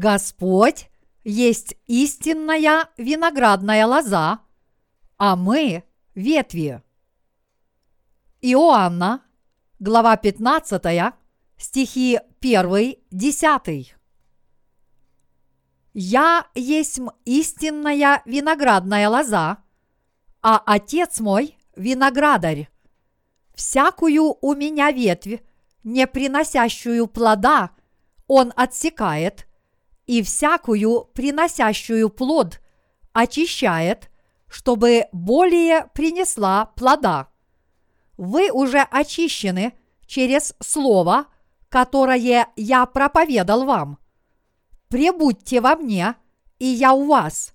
Господь есть истинная виноградная лоза, а мы – ветви. Иоанна, глава 15, стихи 1, 10. «Я есть истинная виноградная лоза, а Отец мой – виноградарь. Всякую у меня ветвь, не приносящую плода, Он отсекает, и всякую приносящую плод очищает, чтобы более принесла плода. Вы уже очищены через Слово, которое я проповедал вам. Пребудьте во мне, и я у вас.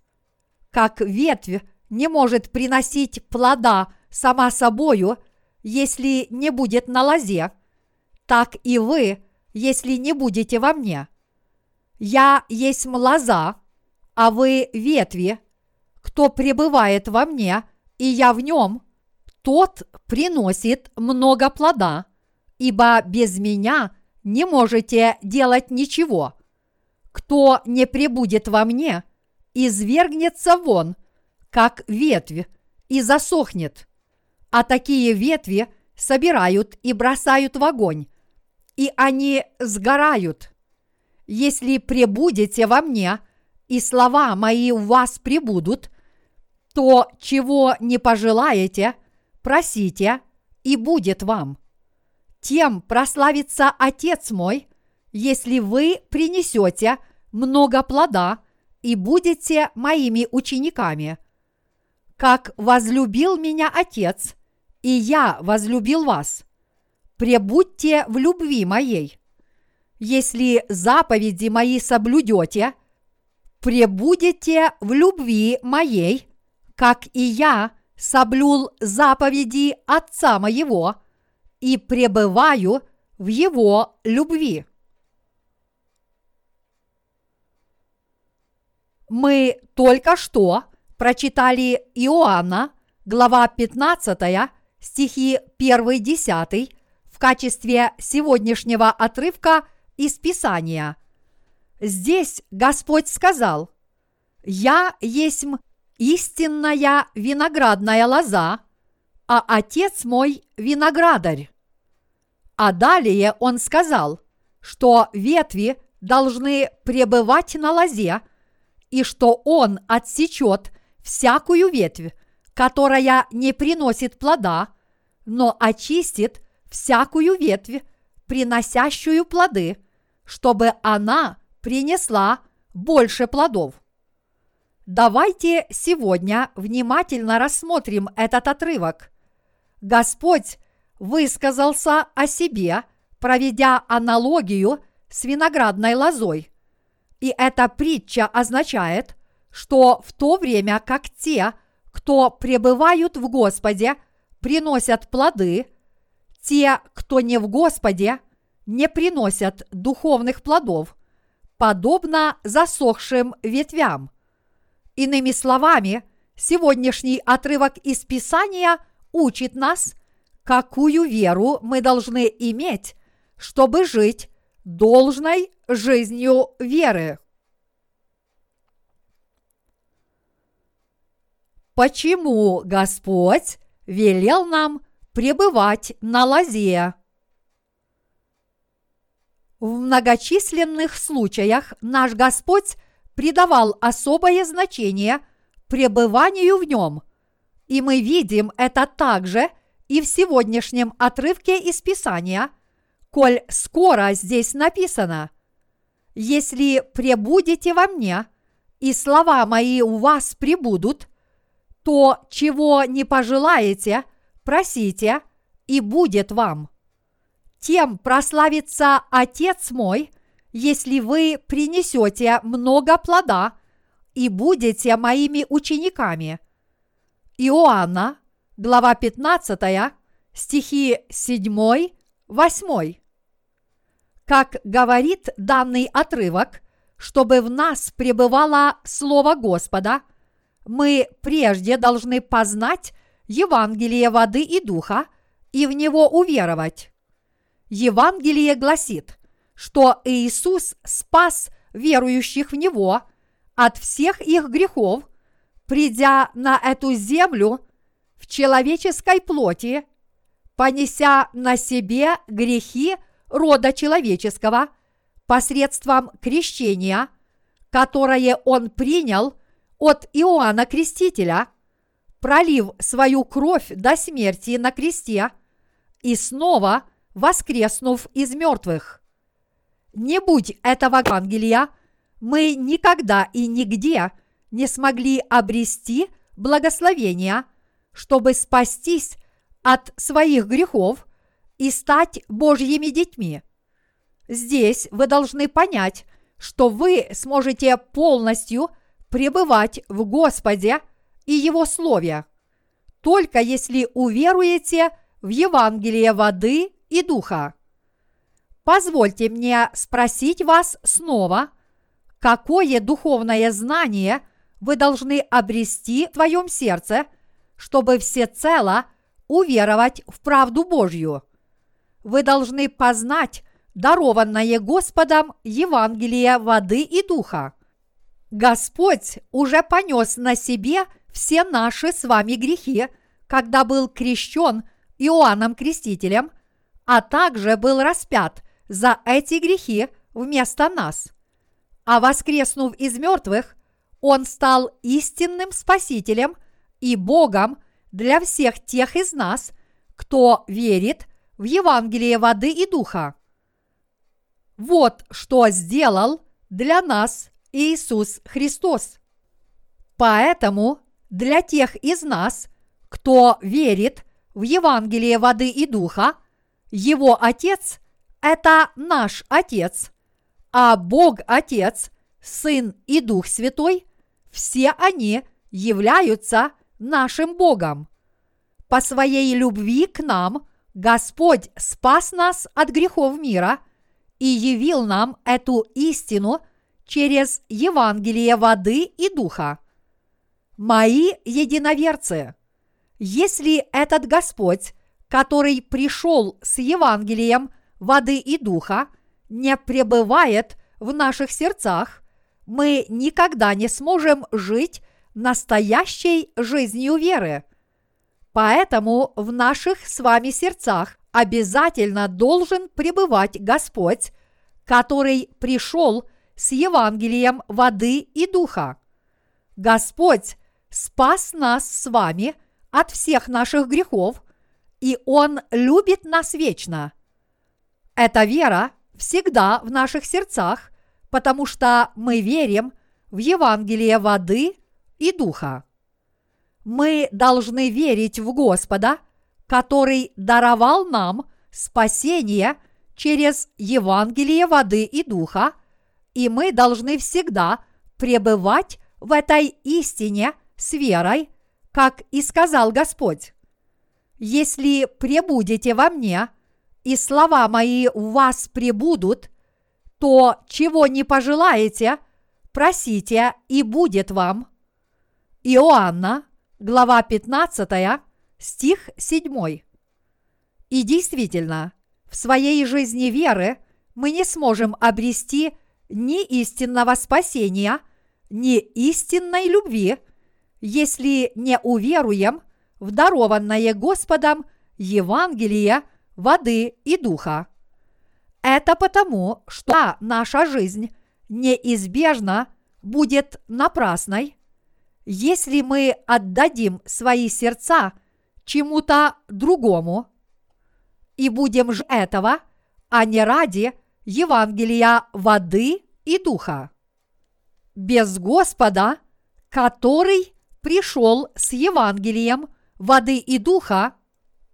Как ветвь не может приносить плода сама собою, если не будет на лозе, так и вы, если не будете во мне. Я есть лоза, а вы ветви. Кто пребывает во мне, и я в нем, тот приносит много плода, ибо без меня не можете делать ничего. Кто не пребудет во мне, извергнется вон, как ветвь, и засохнет. А такие ветви собирают и бросают в огонь, и они сгорают. Если пребудете во мне, и слова мои у вас пребудут, то, чего не пожелаете, просите, и будет вам. Тем прославится Отец мой, если вы принесете много плода и будете моими учениками. Как возлюбил меня Отец, и я возлюбил вас. Пребудьте в любви моей. Если заповеди мои соблюдете, пребудете в любви моей, как и я соблюл заповеди Отца моего и пребываю в его любви. Мы только что прочитали Иоанна, глава 15, стихи 1-10 в качестве сегодняшнего отрывка из Писания. Здесь Господь сказал, «Я есть истинная виноградная лоза, а Отец мой виноградарь». А далее Он сказал, что ветви должны пребывать на лозе, и что Он отсечет всякую ветвь, которая не приносит плода, но очистит всякую ветвь, приносящую плоды, чтобы она принесла больше плодов. Давайте сегодня внимательно рассмотрим этот отрывок. Господь высказался о себе, проведя аналогию с виноградной лозой. И эта притча означает, что в то время как те, кто пребывают в Господе, приносят плоды, те, кто не в Господе, не приносят духовных плодов, подобно засохшим ветвям. Иными словами, сегодняшний отрывок из Писания учит нас, какую веру мы должны иметь, чтобы жить должной жизнью веры. Почему Господь велел нам пребывать на лозе? В многочисленных случаях наш Господь придавал особое значение пребыванию в нем, и мы видим это также и в сегодняшнем отрывке из Писания, коль скоро здесь написано «Если пребудете во мне, и слова мои у вас пребудут, то, чего не пожелаете, просите, и будет вам» тем прославится Отец мой, если вы принесете много плода и будете моими учениками. Иоанна, глава 15, стихи 7, 8. Как говорит данный отрывок, чтобы в нас пребывало Слово Господа, мы прежде должны познать Евангелие воды и духа и в него уверовать. Евангелие гласит, что Иисус спас верующих в Него от всех их грехов, придя на эту землю в человеческой плоти, понеся на себе грехи рода человеческого посредством крещения, которое он принял от Иоанна Крестителя, пролив свою кровь до смерти на кресте и снова воскреснув из мертвых. Не будь этого Евангелия, мы никогда и нигде не смогли обрести благословения, чтобы спастись от своих грехов и стать Божьими детьми. Здесь вы должны понять, что вы сможете полностью пребывать в Господе и Его Слове, только если уверуете в Евангелие воды и духа. Позвольте мне спросить вас снова, какое духовное знание вы должны обрести в твоем сердце, чтобы всецело уверовать в правду Божью. Вы должны познать дарованное Господом Евангелие воды и духа. Господь уже понес на себе все наши с вами грехи, когда был крещен Иоанном Крестителем, а также был распят за эти грехи вместо нас. А воскреснув из мертвых, Он стал истинным Спасителем и Богом для всех тех из нас, кто верит в Евангелие воды и духа. Вот что сделал для нас Иисус Христос. Поэтому для тех из нас, кто верит в Евангелие воды и духа, его Отец – это наш Отец, а Бог Отец, Сын и Дух Святой – все они являются нашим Богом. По своей любви к нам Господь спас нас от грехов мира и явил нам эту истину через Евангелие воды и духа. Мои единоверцы, если этот Господь, который пришел с Евангелием воды и духа, не пребывает в наших сердцах, мы никогда не сможем жить настоящей жизнью веры. Поэтому в наших с вами сердцах обязательно должен пребывать Господь, который пришел с Евангелием воды и духа. Господь спас нас с вами от всех наших грехов, и Он любит нас вечно. Эта вера всегда в наших сердцах, потому что мы верим в Евангелие воды и духа. Мы должны верить в Господа, который даровал нам спасение через Евангелие воды и духа, и мы должны всегда пребывать в этой истине с верой, как и сказал Господь. Если пребудете во мне, и слова мои в вас пребудут, то чего не пожелаете, просите, и будет вам. Иоанна, глава 15, стих 7. И действительно, в своей жизни веры мы не сможем обрести ни истинного спасения, ни истинной любви, если не уверуем в Господом Евангелие воды и духа. Это потому, что наша жизнь неизбежно будет напрасной, если мы отдадим свои сердца чему-то другому и будем же этого, а не ради Евангелия воды и духа. Без Господа, который пришел с Евангелием воды и духа,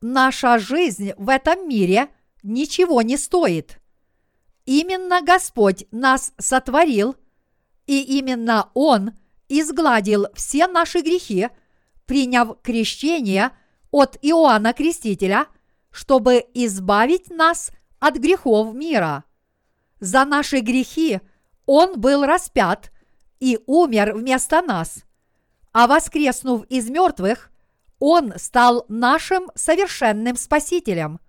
наша жизнь в этом мире ничего не стоит. Именно Господь нас сотворил, и именно Он изгладил все наши грехи, приняв крещение от Иоанна Крестителя, чтобы избавить нас от грехов мира. За наши грехи Он был распят и умер вместо нас, а воскреснув из мертвых, Он стал нашим совершенным Спасителем.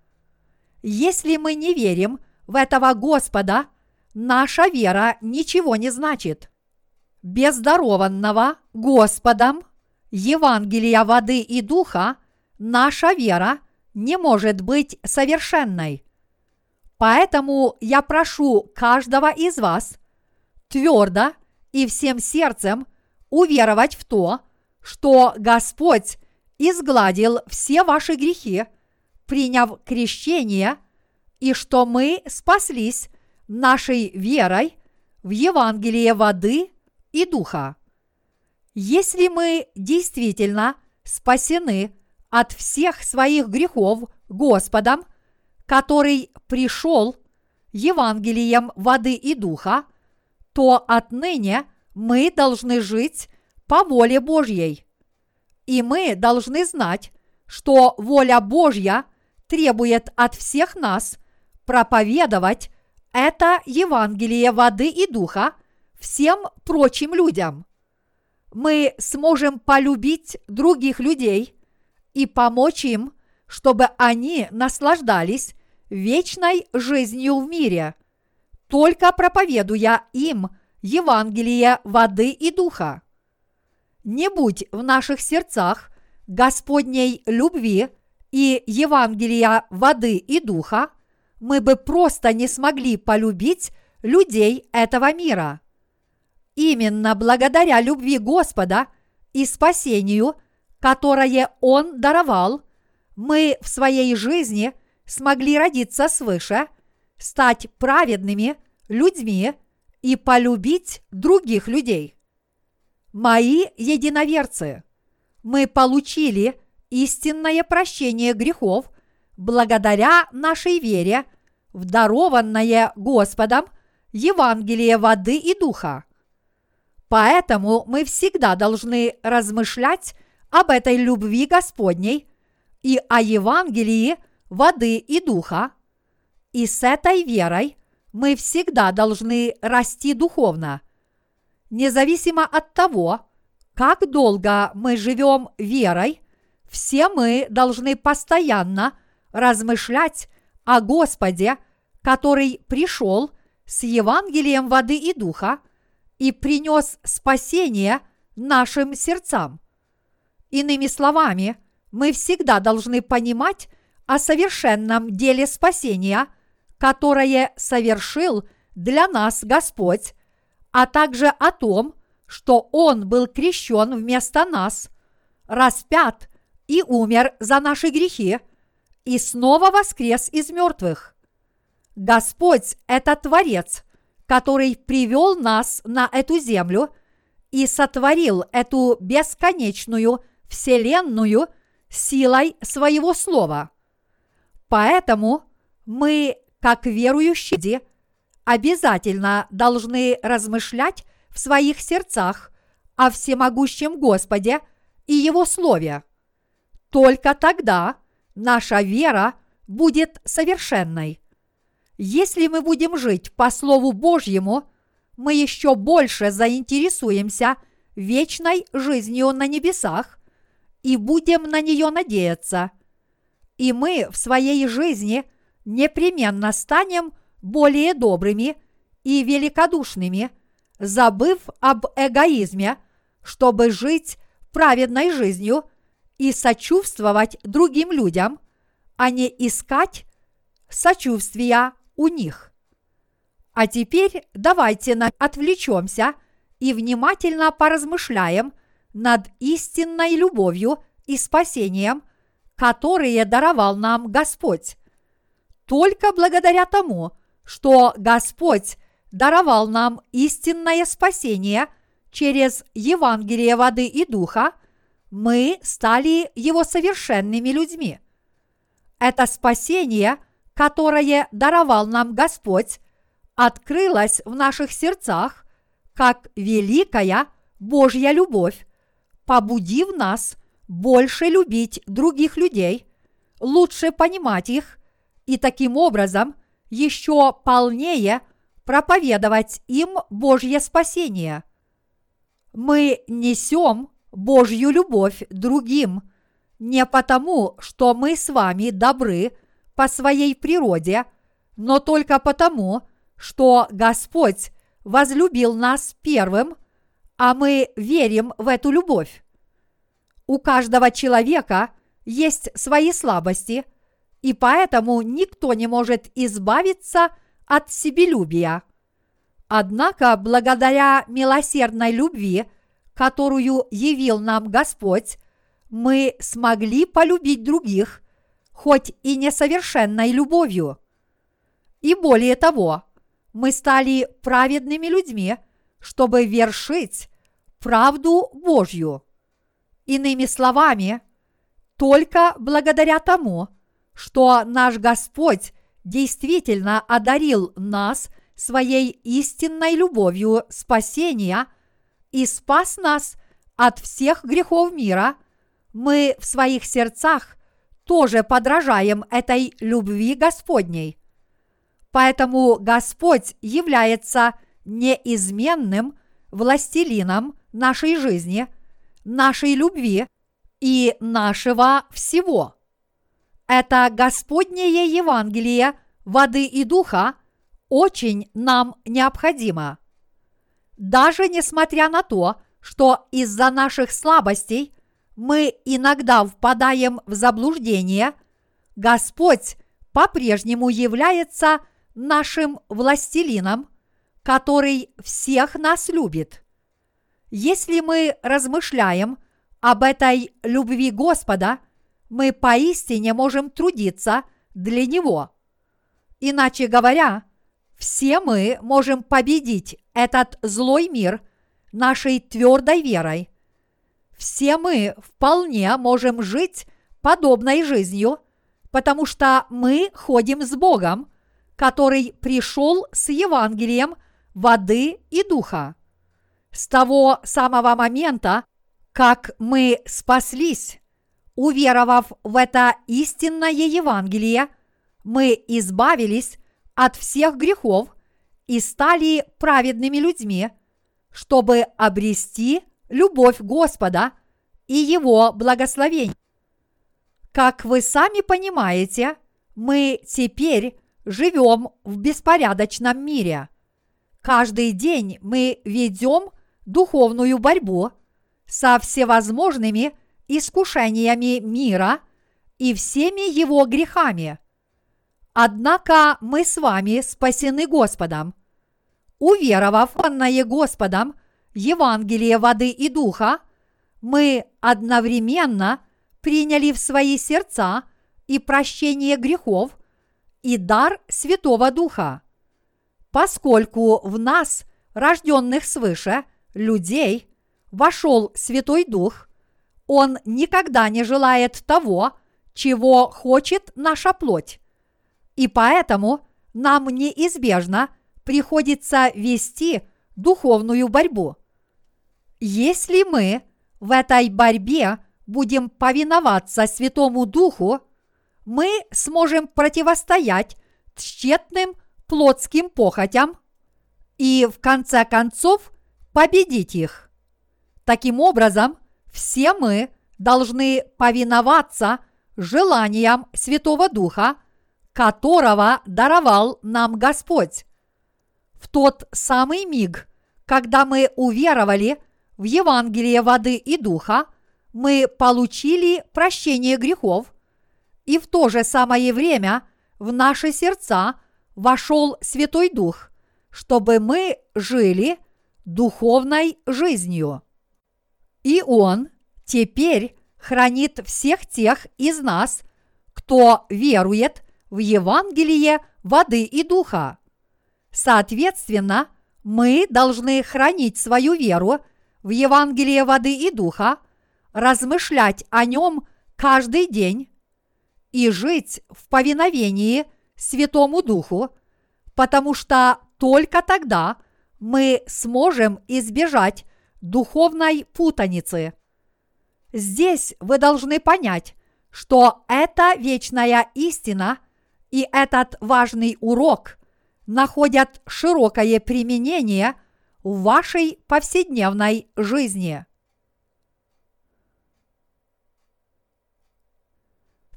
Если мы не верим в этого Господа, наша вера ничего не значит. Без дарованного Господом Евангелия воды и духа наша вера не может быть совершенной. Поэтому я прошу каждого из вас твердо и всем сердцем уверовать в то, что Господь изгладил все ваши грехи, приняв крещение, и что мы спаслись нашей верой в Евангелие воды и духа. Если мы действительно спасены от всех своих грехов Господом, который пришел Евангелием воды и духа, то отныне мы должны жить по воле Божьей. И мы должны знать, что воля Божья требует от всех нас проповедовать это Евангелие воды и духа всем прочим людям. Мы сможем полюбить других людей и помочь им, чтобы они наслаждались вечной жизнью в мире, только проповедуя им Евангелие воды и духа. Не будь в наших сердцах Господней любви и Евангелия воды и духа, мы бы просто не смогли полюбить людей этого мира. Именно благодаря любви Господа и спасению, которое Он даровал, мы в своей жизни смогли родиться свыше, стать праведными людьми и полюбить других людей. Мои единоверцы, мы получили истинное прощение грехов благодаря нашей вере в Господом Евангелие воды и духа. Поэтому мы всегда должны размышлять об этой любви Господней и о Евангелии воды и духа, и с этой верой мы всегда должны расти духовно. Независимо от того, как долго мы живем верой, все мы должны постоянно размышлять о Господе, который пришел с Евангелием воды и духа и принес спасение нашим сердцам. Иными словами, мы всегда должны понимать о совершенном деле спасения, которое совершил для нас Господь, а также о том, что Он был крещен вместо нас, распят и умер за наши грехи, и снова воскрес из мертвых. Господь – это Творец, который привел нас на эту землю и сотворил эту бесконечную вселенную силой своего слова. Поэтому мы, как верующие, обязательно должны размышлять в своих сердцах о всемогущем Господе и Его Слове. Только тогда наша вера будет совершенной. Если мы будем жить по Слову Божьему, мы еще больше заинтересуемся вечной жизнью на небесах и будем на нее надеяться. И мы в своей жизни непременно станем более добрыми и великодушными, забыв об эгоизме, чтобы жить праведной жизнью и сочувствовать другим людям, а не искать сочувствия у них. А теперь давайте отвлечемся и внимательно поразмышляем над истинной любовью и спасением, которые даровал нам Господь. Только благодаря тому, что Господь даровал нам истинное спасение через Евангелие воды и духа, мы стали Его совершенными людьми. Это спасение, которое даровал нам Господь, открылось в наших сердцах как великая Божья любовь, побудив нас больше любить других людей, лучше понимать их и таким образом еще полнее проповедовать им Божье спасение. Мы несем Божью любовь другим не потому, что мы с вами добры по своей природе, но только потому, что Господь возлюбил нас первым, а мы верим в эту любовь. У каждого человека есть свои слабости, и поэтому никто не может избавиться от себелюбия. Однако, благодаря милосердной любви, которую явил нам Господь, мы смогли полюбить других, хоть и несовершенной любовью. И более того, мы стали праведными людьми, чтобы вершить правду Божью. Иными словами, только благодаря тому, что наш Господь действительно одарил нас своей истинной любовью спасения и спас нас от всех грехов мира, мы в своих сердцах тоже подражаем этой любви Господней. Поэтому Господь является неизменным властелином нашей жизни, нашей любви и нашего всего. Это Господнее Евангелие воды и духа очень нам необходимо. Даже несмотря на то, что из-за наших слабостей мы иногда впадаем в заблуждение, Господь по-прежнему является нашим властелином, который всех нас любит. Если мы размышляем об этой любви Господа, мы поистине можем трудиться для Него. Иначе говоря, все мы можем победить этот злой мир нашей твердой верой. Все мы вполне можем жить подобной жизнью, потому что мы ходим с Богом, который пришел с Евангелием воды и духа. С того самого момента, как мы спаслись, уверовав в это истинное Евангелие, мы избавились от всех грехов и стали праведными людьми, чтобы обрести любовь Господа и Его благословение. Как вы сами понимаете, мы теперь живем в беспорядочном мире. Каждый день мы ведем духовную борьбу со всевозможными искушениями мира и всеми его грехами. Однако мы с вами спасены Господом. Уверовав в Господом Евангелие воды и духа, мы одновременно приняли в свои сердца и прощение грехов, и дар Святого Духа. Поскольку в нас, рожденных свыше, людей, вошел Святой Дух, Он никогда не желает того, чего хочет наша плоть. И поэтому нам неизбежно приходится вести духовную борьбу. Если мы в этой борьбе будем повиноваться Святому Духу, мы сможем противостоять тщетным плотским похотям и в конце концов победить их. Таким образом, все мы должны повиноваться желаниям Святого Духа, которого даровал нам Господь. В тот самый миг, когда мы уверовали в Евангелие воды и духа, мы получили прощение грехов, и в то же самое время в наши сердца вошел Святой Дух, чтобы мы жили духовной жизнью. И Он теперь хранит всех тех из нас, кто верует в Евангелие воды и духа. Соответственно, мы должны хранить свою веру в Евангелие воды и духа, размышлять о нем каждый день и жить в повиновении Святому Духу, потому что только тогда мы сможем избежать духовной путаницы. Здесь вы должны понять, что эта вечная истина и этот важный урок находят широкое применение в вашей повседневной жизни.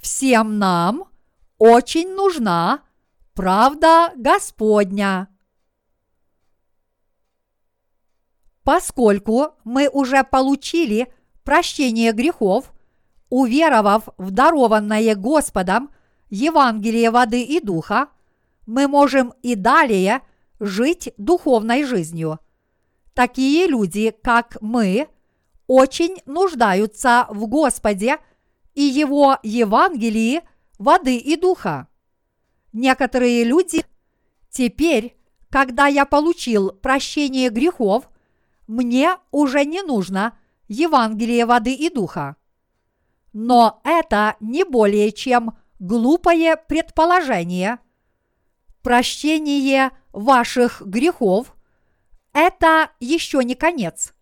Всем нам очень нужна правда Господня. Поскольку мы уже получили прощение грехов, уверовав в дарованное Господом Евангелие воды и духа, мы можем и далее жить духовной жизнью. Такие люди, как мы, очень нуждаются в Господе и Его Евангелии воды и духа. Некоторые люди теперь, когда я получил прощение грехов, мне уже не нужно Евангелие воды и духа. Но это не более чем глупое предположение. Прощение ваших грехов – это еще не конец.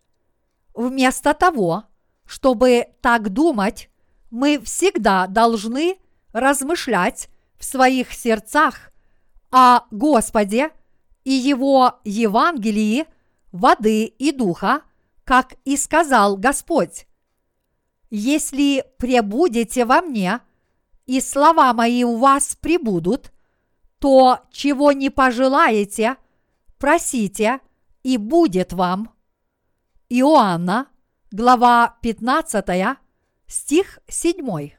Вместо того, чтобы так думать, мы всегда должны размышлять в своих сердцах о Господе и Его Евангелии воды и духа, как и сказал Господь. Если пребудете во мне, и слова мои у вас прибудут, то, чего не пожелаете, просите, и будет вам. Иоанна, глава 15, стих 7.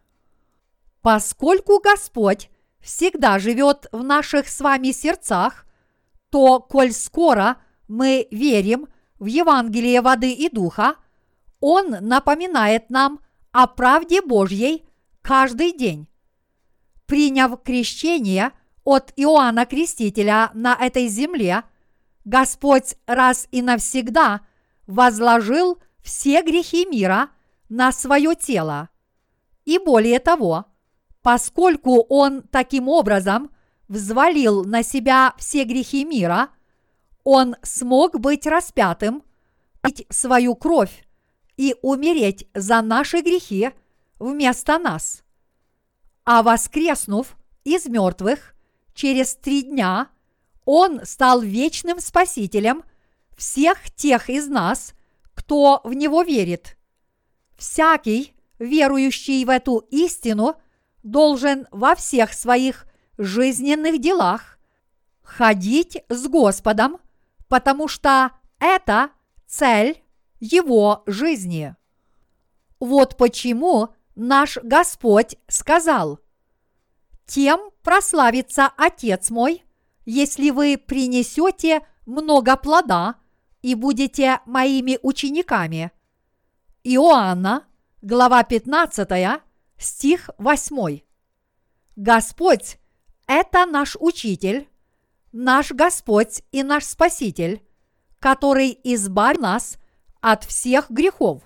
Поскольку Господь всегда живет в наших с вами сердцах, то, коль скоро мы верим в Евангелие воды и духа, Он напоминает нам о правде Божьей каждый день. Приняв крещение от Иоанна Крестителя на этой земле, Господь раз и навсегда возложил все грехи мира на свое тело. И более того, поскольку Он таким образом взвалил на себя все грехи мира, Он смог быть распятым, пить свою кровь и умереть за наши грехи вместо нас. А воскреснув из мертвых через три дня, Он стал вечным Спасителем всех тех из нас, кто в Него верит. Всякий, верующий в эту истину, должен во всех своих жизненных делах ходить с Господом, потому что это цель его жизни. Вот почему наш Господь сказал, «Тем прославится Отец мой, если вы принесете много плода и будете моими учениками». Иоанна, глава 15, стих 8. Господь – это наш учитель, наш Господь и наш Спаситель, который избавил нас от всех грехов.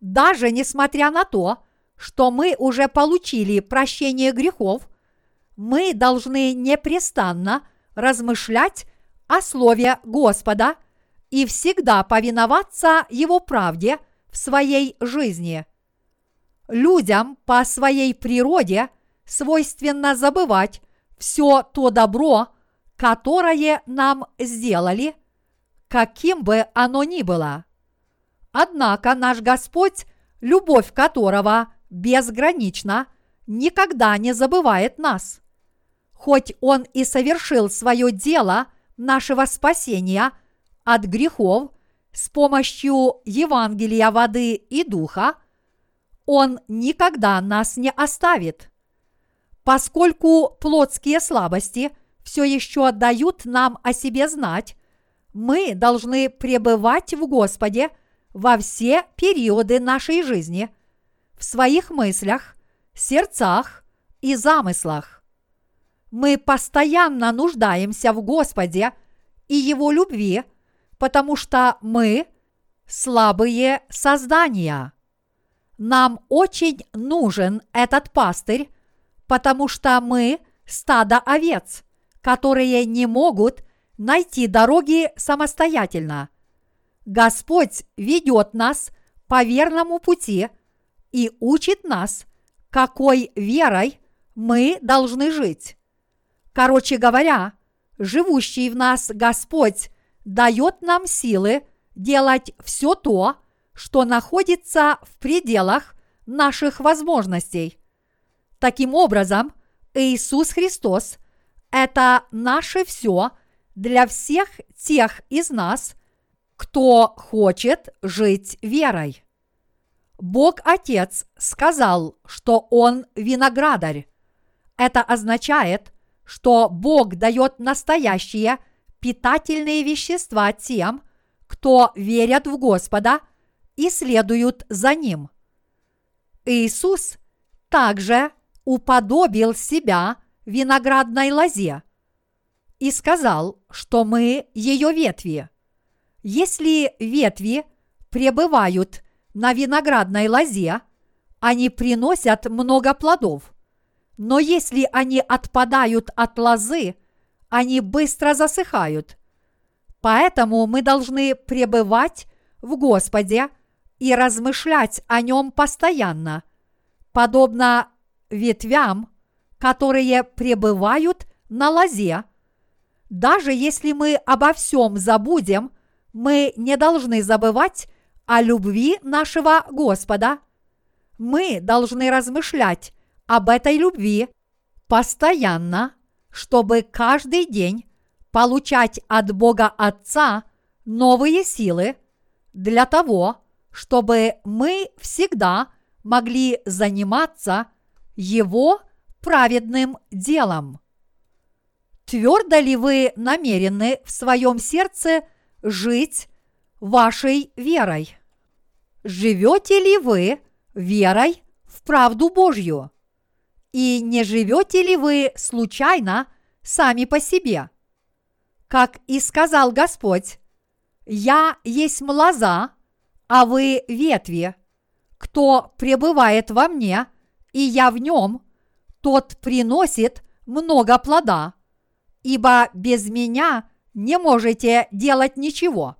Даже несмотря на то, что мы уже получили прощение грехов, мы должны непрестанно размышлять о Слове Господа и всегда повиноваться Его правде в своей жизни. Людям по своей природе свойственно забывать все то добро, которое нам сделали, каким бы оно ни было. Однако наш Господь, любовь которого безгранична, никогда не забывает нас. Хоть Он и совершил свое дело нашего спасения от грехов с помощью Евангелия воды и духа, Он никогда нас не оставит. Поскольку плотские слабости все еще дают нам о себе знать, мы должны пребывать в Господе – во все периоды нашей жизни, в своих мыслях, сердцах и замыслах. Мы постоянно нуждаемся в Господе и Его любви, потому что мы слабые создания. Нам очень нужен этот пастырь, потому что мы стадо овец, которые не могут найти дороги самостоятельно – Господь ведет нас по верному пути и учит нас, какой верой мы должны жить. Короче говоря, живущий в нас Господь дает нам силы делать все то, что находится в пределах наших возможностей. Таким образом, Иисус Христос – это наше все для всех тех из нас – кто хочет жить верой. Бог Отец сказал, что Он виноградарь. Это означает, что Бог дает настоящие питательные вещества тем, кто верят в Господа и следуют за Ним. Иисус также уподобил себя виноградной лозе и сказал, что мы ее ветви. Если ветви пребывают на виноградной лозе, они приносят много плодов. Но если они отпадают от лозы, они быстро засыхают. Поэтому мы должны пребывать в Господе и размышлять о нем постоянно, подобно ветвям, которые пребывают на лозе. Даже если мы обо всем забудем, мы не должны забывать о любви нашего Господа. Мы должны размышлять об этой любви постоянно, чтобы каждый день получать от Бога Отца новые силы для того, чтобы мы всегда могли заниматься Его праведным делом. Твердо ли вы намерены в своем сердце жить вашей верой? Живете ли вы верой в правду Божью? И не живете ли вы случайно сами по себе? Как и сказал Господь, «Я есть млоза, а вы ветви. Кто пребывает во мне, и я в нем, тот приносит много плода, ибо без меня не можете делать ничего».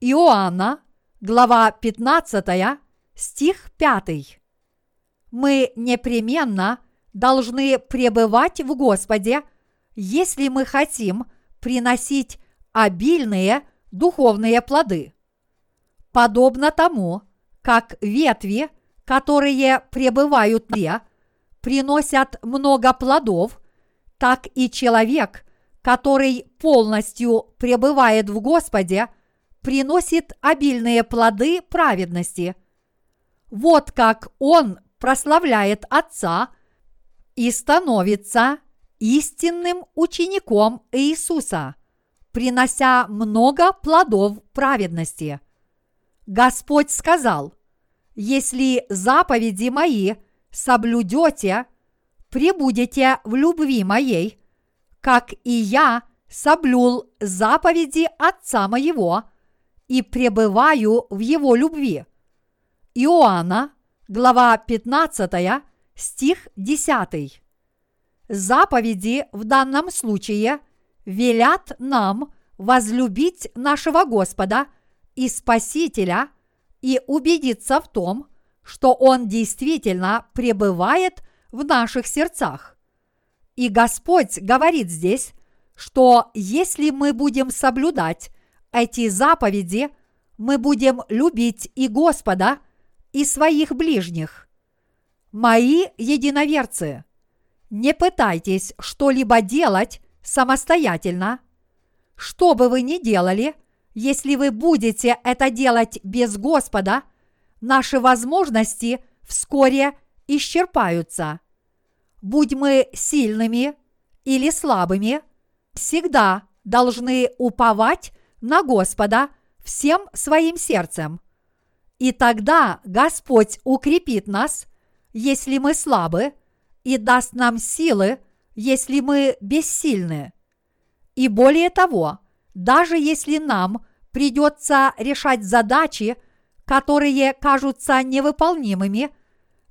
Иоанна, глава 15, стих 5. Мы непременно должны пребывать в Господе, если мы хотим приносить обильные духовные плоды. Подобно тому, как ветви, которые пребывают в приносят много плодов, так и человек, который полностью пребывает в Господе – приносит обильные плоды праведности. Вот как он прославляет Отца и становится истинным учеником Иисуса, принося много плодов праведности. Господь сказал, если заповеди мои соблюдете, пребудете в любви моей, как и я соблюл заповеди Отца моего – и пребываю в Его любви. Иоанна, глава 15, стих 10. Заповеди в данном случае велят нам возлюбить нашего Господа и Спасителя и убедиться в том, что Он действительно пребывает в наших сердцах. И Господь говорит здесь, что если мы будем соблюдать эти заповеди, мы будем любить и Господа, и своих ближних. Мои единоверцы, не пытайтесь что-либо делать самостоятельно. Что бы вы ни делали, если вы будете это делать без Господа, наши возможности вскоре исчерпаются. Будь мы сильными или слабыми, всегда должны уповать на Господа всем своим сердцем. И тогда Господь укрепит нас, если мы слабы, и даст нам силы, если мы бессильны. И более того, даже если нам придется решать задачи, которые кажутся невыполнимыми,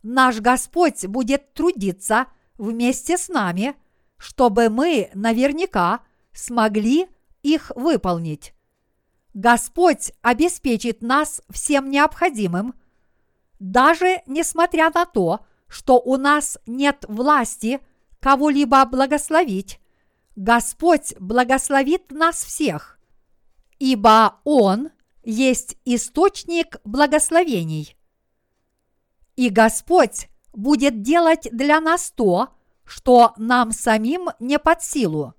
наш Господь будет трудиться вместе с нами, чтобы мы наверняка смогли их выполнить. Господь обеспечит нас всем необходимым, даже несмотря на то, что у нас нет власти кого-либо благословить, Господь благословит нас всех, ибо Он есть источник благословений. И Господь будет делать для нас то, что нам самим не под силу.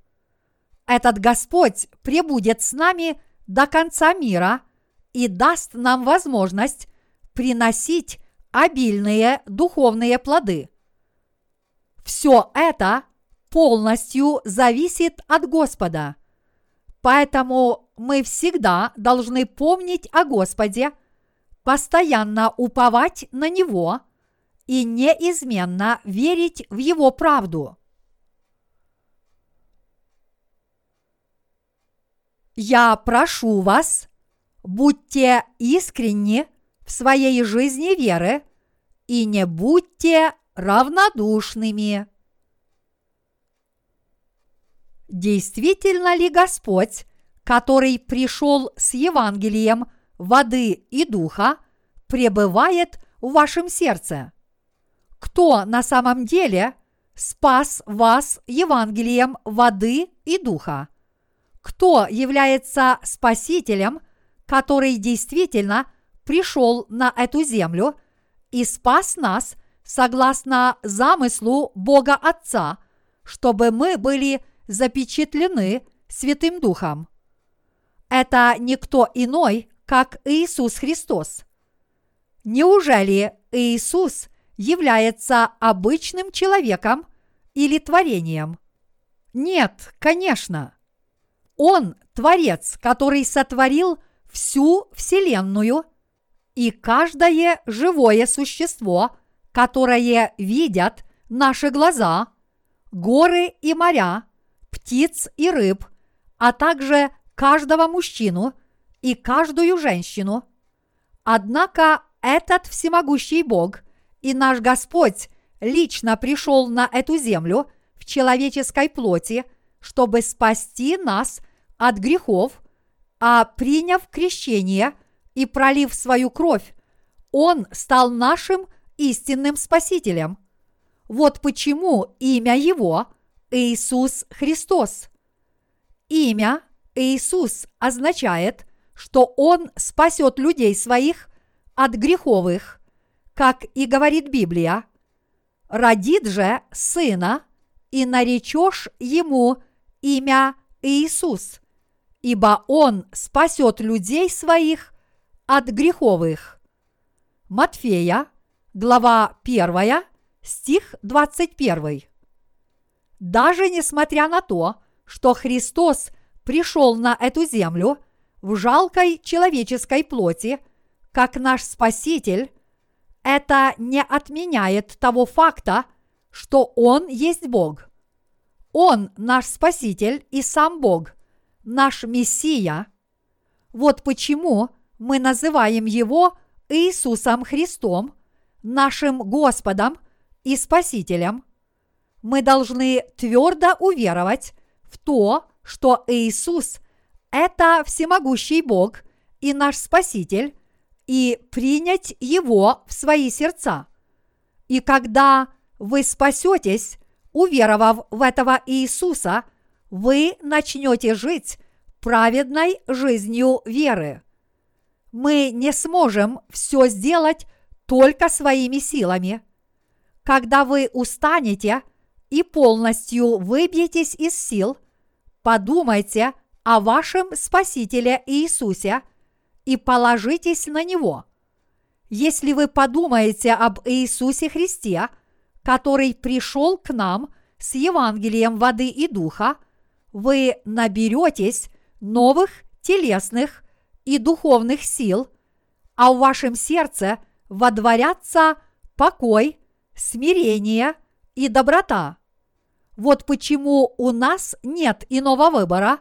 Этот Господь пребудет с нами до конца мира и даст нам возможность приносить обильные духовные плоды. Все это полностью зависит от Господа. Поэтому мы всегда должны помнить о Господе, постоянно уповать на Него и неизменно верить в Его правду. Я прошу вас, будьте искренни в своей жизни веры и не будьте равнодушными. Действительно ли Господь, который пришел с Евангелием воды и духа, пребывает в вашем сердце? Кто на самом деле спас вас Евангелием воды и духа? Кто является Спасителем, который действительно пришел на эту землю и спас нас согласно замыслу Бога Отца, чтобы мы были запечатлены Святым Духом. Это никто иной, как Иисус Христос. Неужели Иисус является обычным человеком или творением? Нет, конечно. Он Творец, который сотворил всю Вселенную и каждое живое существо, которое видят наши глаза, горы и моря, птиц и рыб, а также каждого мужчину и каждую женщину. Однако этот всемогущий Бог и наш Господь лично пришел на эту землю в человеческой плоти, чтобы спасти нас от грехов, а приняв крещение и пролив свою кровь, Он стал нашим истинным Спасителем. Вот почему имя Его – Иисус Христос. Имя Иисус означает, что Он спасет людей своих от греховых, как и говорит Библия. Родит же сына, и наречешь ему имя Иисус, ибо Он спасет людей своих от греховых. Матфея, глава 1, стих 21. Даже несмотря на то, что Христос пришел на эту землю в жалкой человеческой плоти, как наш Спаситель, это не отменяет того факта, что Он есть Бог. Он наш Спаситель и сам Бог, наш Мессия. Вот почему мы называем Его Иисусом Христом, нашим Господом и Спасителем – мы должны твердо уверовать в то, что Иисус – это всемогущий Бог и наш Спаситель, и принять Его в свои сердца. И когда вы спасетесь, уверовав в этого Иисуса, вы начнете жить праведной жизнью веры. Мы не сможем все сделать только своими силами. Когда вы устанете – и полностью выбьетесь из сил, подумайте о вашем Спасителе Иисусе и положитесь на Него. Если вы подумаете об Иисусе Христе, который пришел к нам с Евангелием воды и духа, вы наберетесь новых телесных и духовных сил, а в вашем сердце водворятся покой, смирение и доброта. Вот почему у нас нет иного выбора,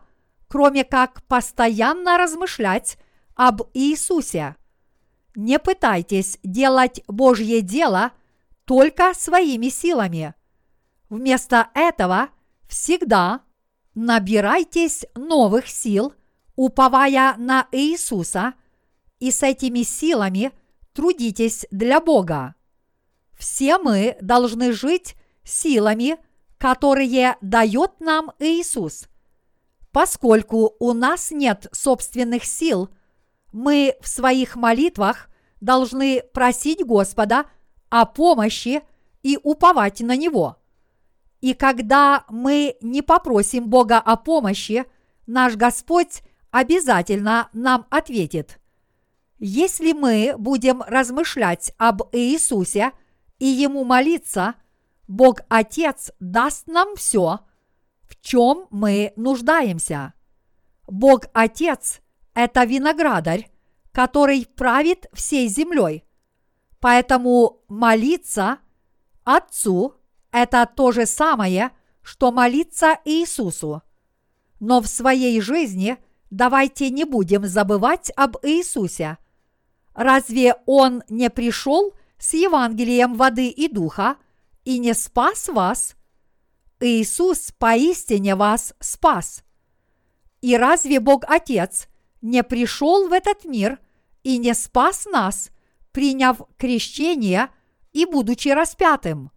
кроме как постоянно размышлять об Иисусе. Не пытайтесь делать Божье дело только своими силами. Вместо этого всегда набирайтесь новых сил, уповая на Иисуса, и с этими силами трудитесь для Бога. Все мы должны жить силами – которые дает нам Иисус. Поскольку у нас нет собственных сил, мы в своих молитвах должны просить Господа о помощи и уповать на Него. И когда мы не попросим Бога о помощи, наш Господь обязательно нам ответит. Если мы будем размышлять об Иисусе и Ему молиться, Бог Отец даст нам все, в чем мы нуждаемся. Бог Отец – это виноградарь, который правит всей землей. Поэтому молиться Отцу – это то же самое, что молиться Иисусу. Но в своей жизни давайте не будем забывать об Иисусе. Разве Он не пришел с Евангелием воды и духа и не спас вас? Иисус поистине вас спас. И разве Бог Отец не пришел в этот мир и не спас нас, приняв крещение и будучи распятым?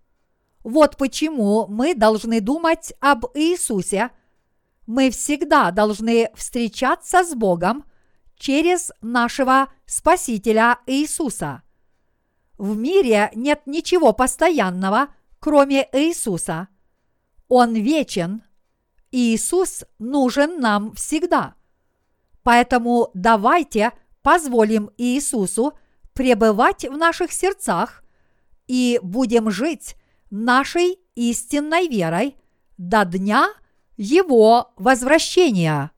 Вот почему мы должны думать об Иисусе. Мы всегда должны встречаться с Богом через нашего Спасителя Иисуса. В мире нет ничего постоянного, кроме Иисуса. Он вечен. Иисус нужен нам всегда. Поэтому давайте позволим Иисусу пребывать в наших сердцах и будем жить нашей истинной верой до дня Его возвращения.